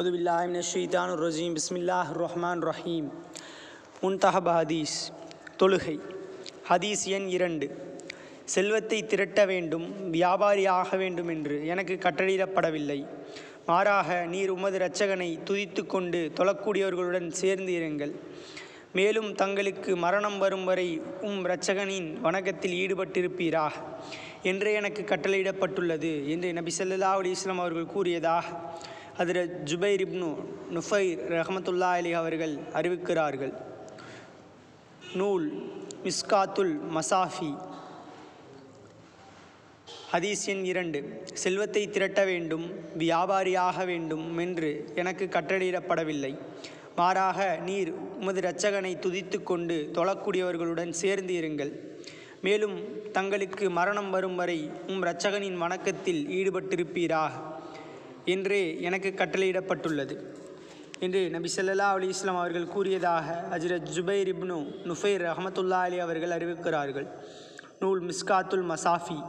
அதுபில்லாஹின் ரஜீம் பிஸ்மில்லாஹ் ரஹ்மான் ரஹீம் முன்தஹப் ஹதீஸ் தொழுகை ஹதீஸ் எண் இரண்டு. செல்வத்தை திரட்ட வேண்டும் வியாபாரி ஆக வேண்டும் என்று எனக்கு கட்டளையிடப்படவில்லை. மாறாக நீர் உமது இரட்சகனை துதித்து கொண்டு தொழக்கூடியவர்களுடன் சேர்ந்து இருங்கள். மேலும் தங்களுக்கு மரணம் வரும் வரை உம் இரட்சகனின் வணக்கத்தில் ஈடுபட்டிருப்பீராக. என்று எனக்கு கட்டளையிடப்பட்டுள்ளது என்று நபி ஸல்லல்லாஹு அலி இஸ்லாம் அவர்கள் கூறியதாக. அதில் ஜுபைர் இப்னு நுஃபைர் ரஹமத்துல்லா அலி அவர்கள் அறிவிக்கிறார்கள். நூல் மிஸ்காத்துல் மசாஃபி. ஹதீஸ் எண் இரண்டு. செல்வத்தை திரட்ட வேண்டும் வியாபாரியாக வேண்டும் என்று எனக்கு கட்டளையிடப்படவில்லை. மாறாக நீர் உமது இரட்சகனை துதித்து கொண்டு தொழக்கூடியவர்களுடன் சேர்ந்து இருங்கள். மேலும் தங்களுக்கு மரணம் வரும் வரை உம் இரட்சகனின் வணக்கத்தில் ஈடுபட்டிருப்பீராக. என்று எனக்கு கட்டளையிடப்பட்டுள்ளது. என்று நபி சல்லா அலி இஸ்லாம் அவர்கள் கூறியதாக ஹஜ்ரத் ஜுபைர் இப்னு நுஃபைர் ரஹமத்துல்லா அலி அவர்கள் அறிவிக்கிறார்கள். நூல் மிஸ்காத்துல் மசாஃபி.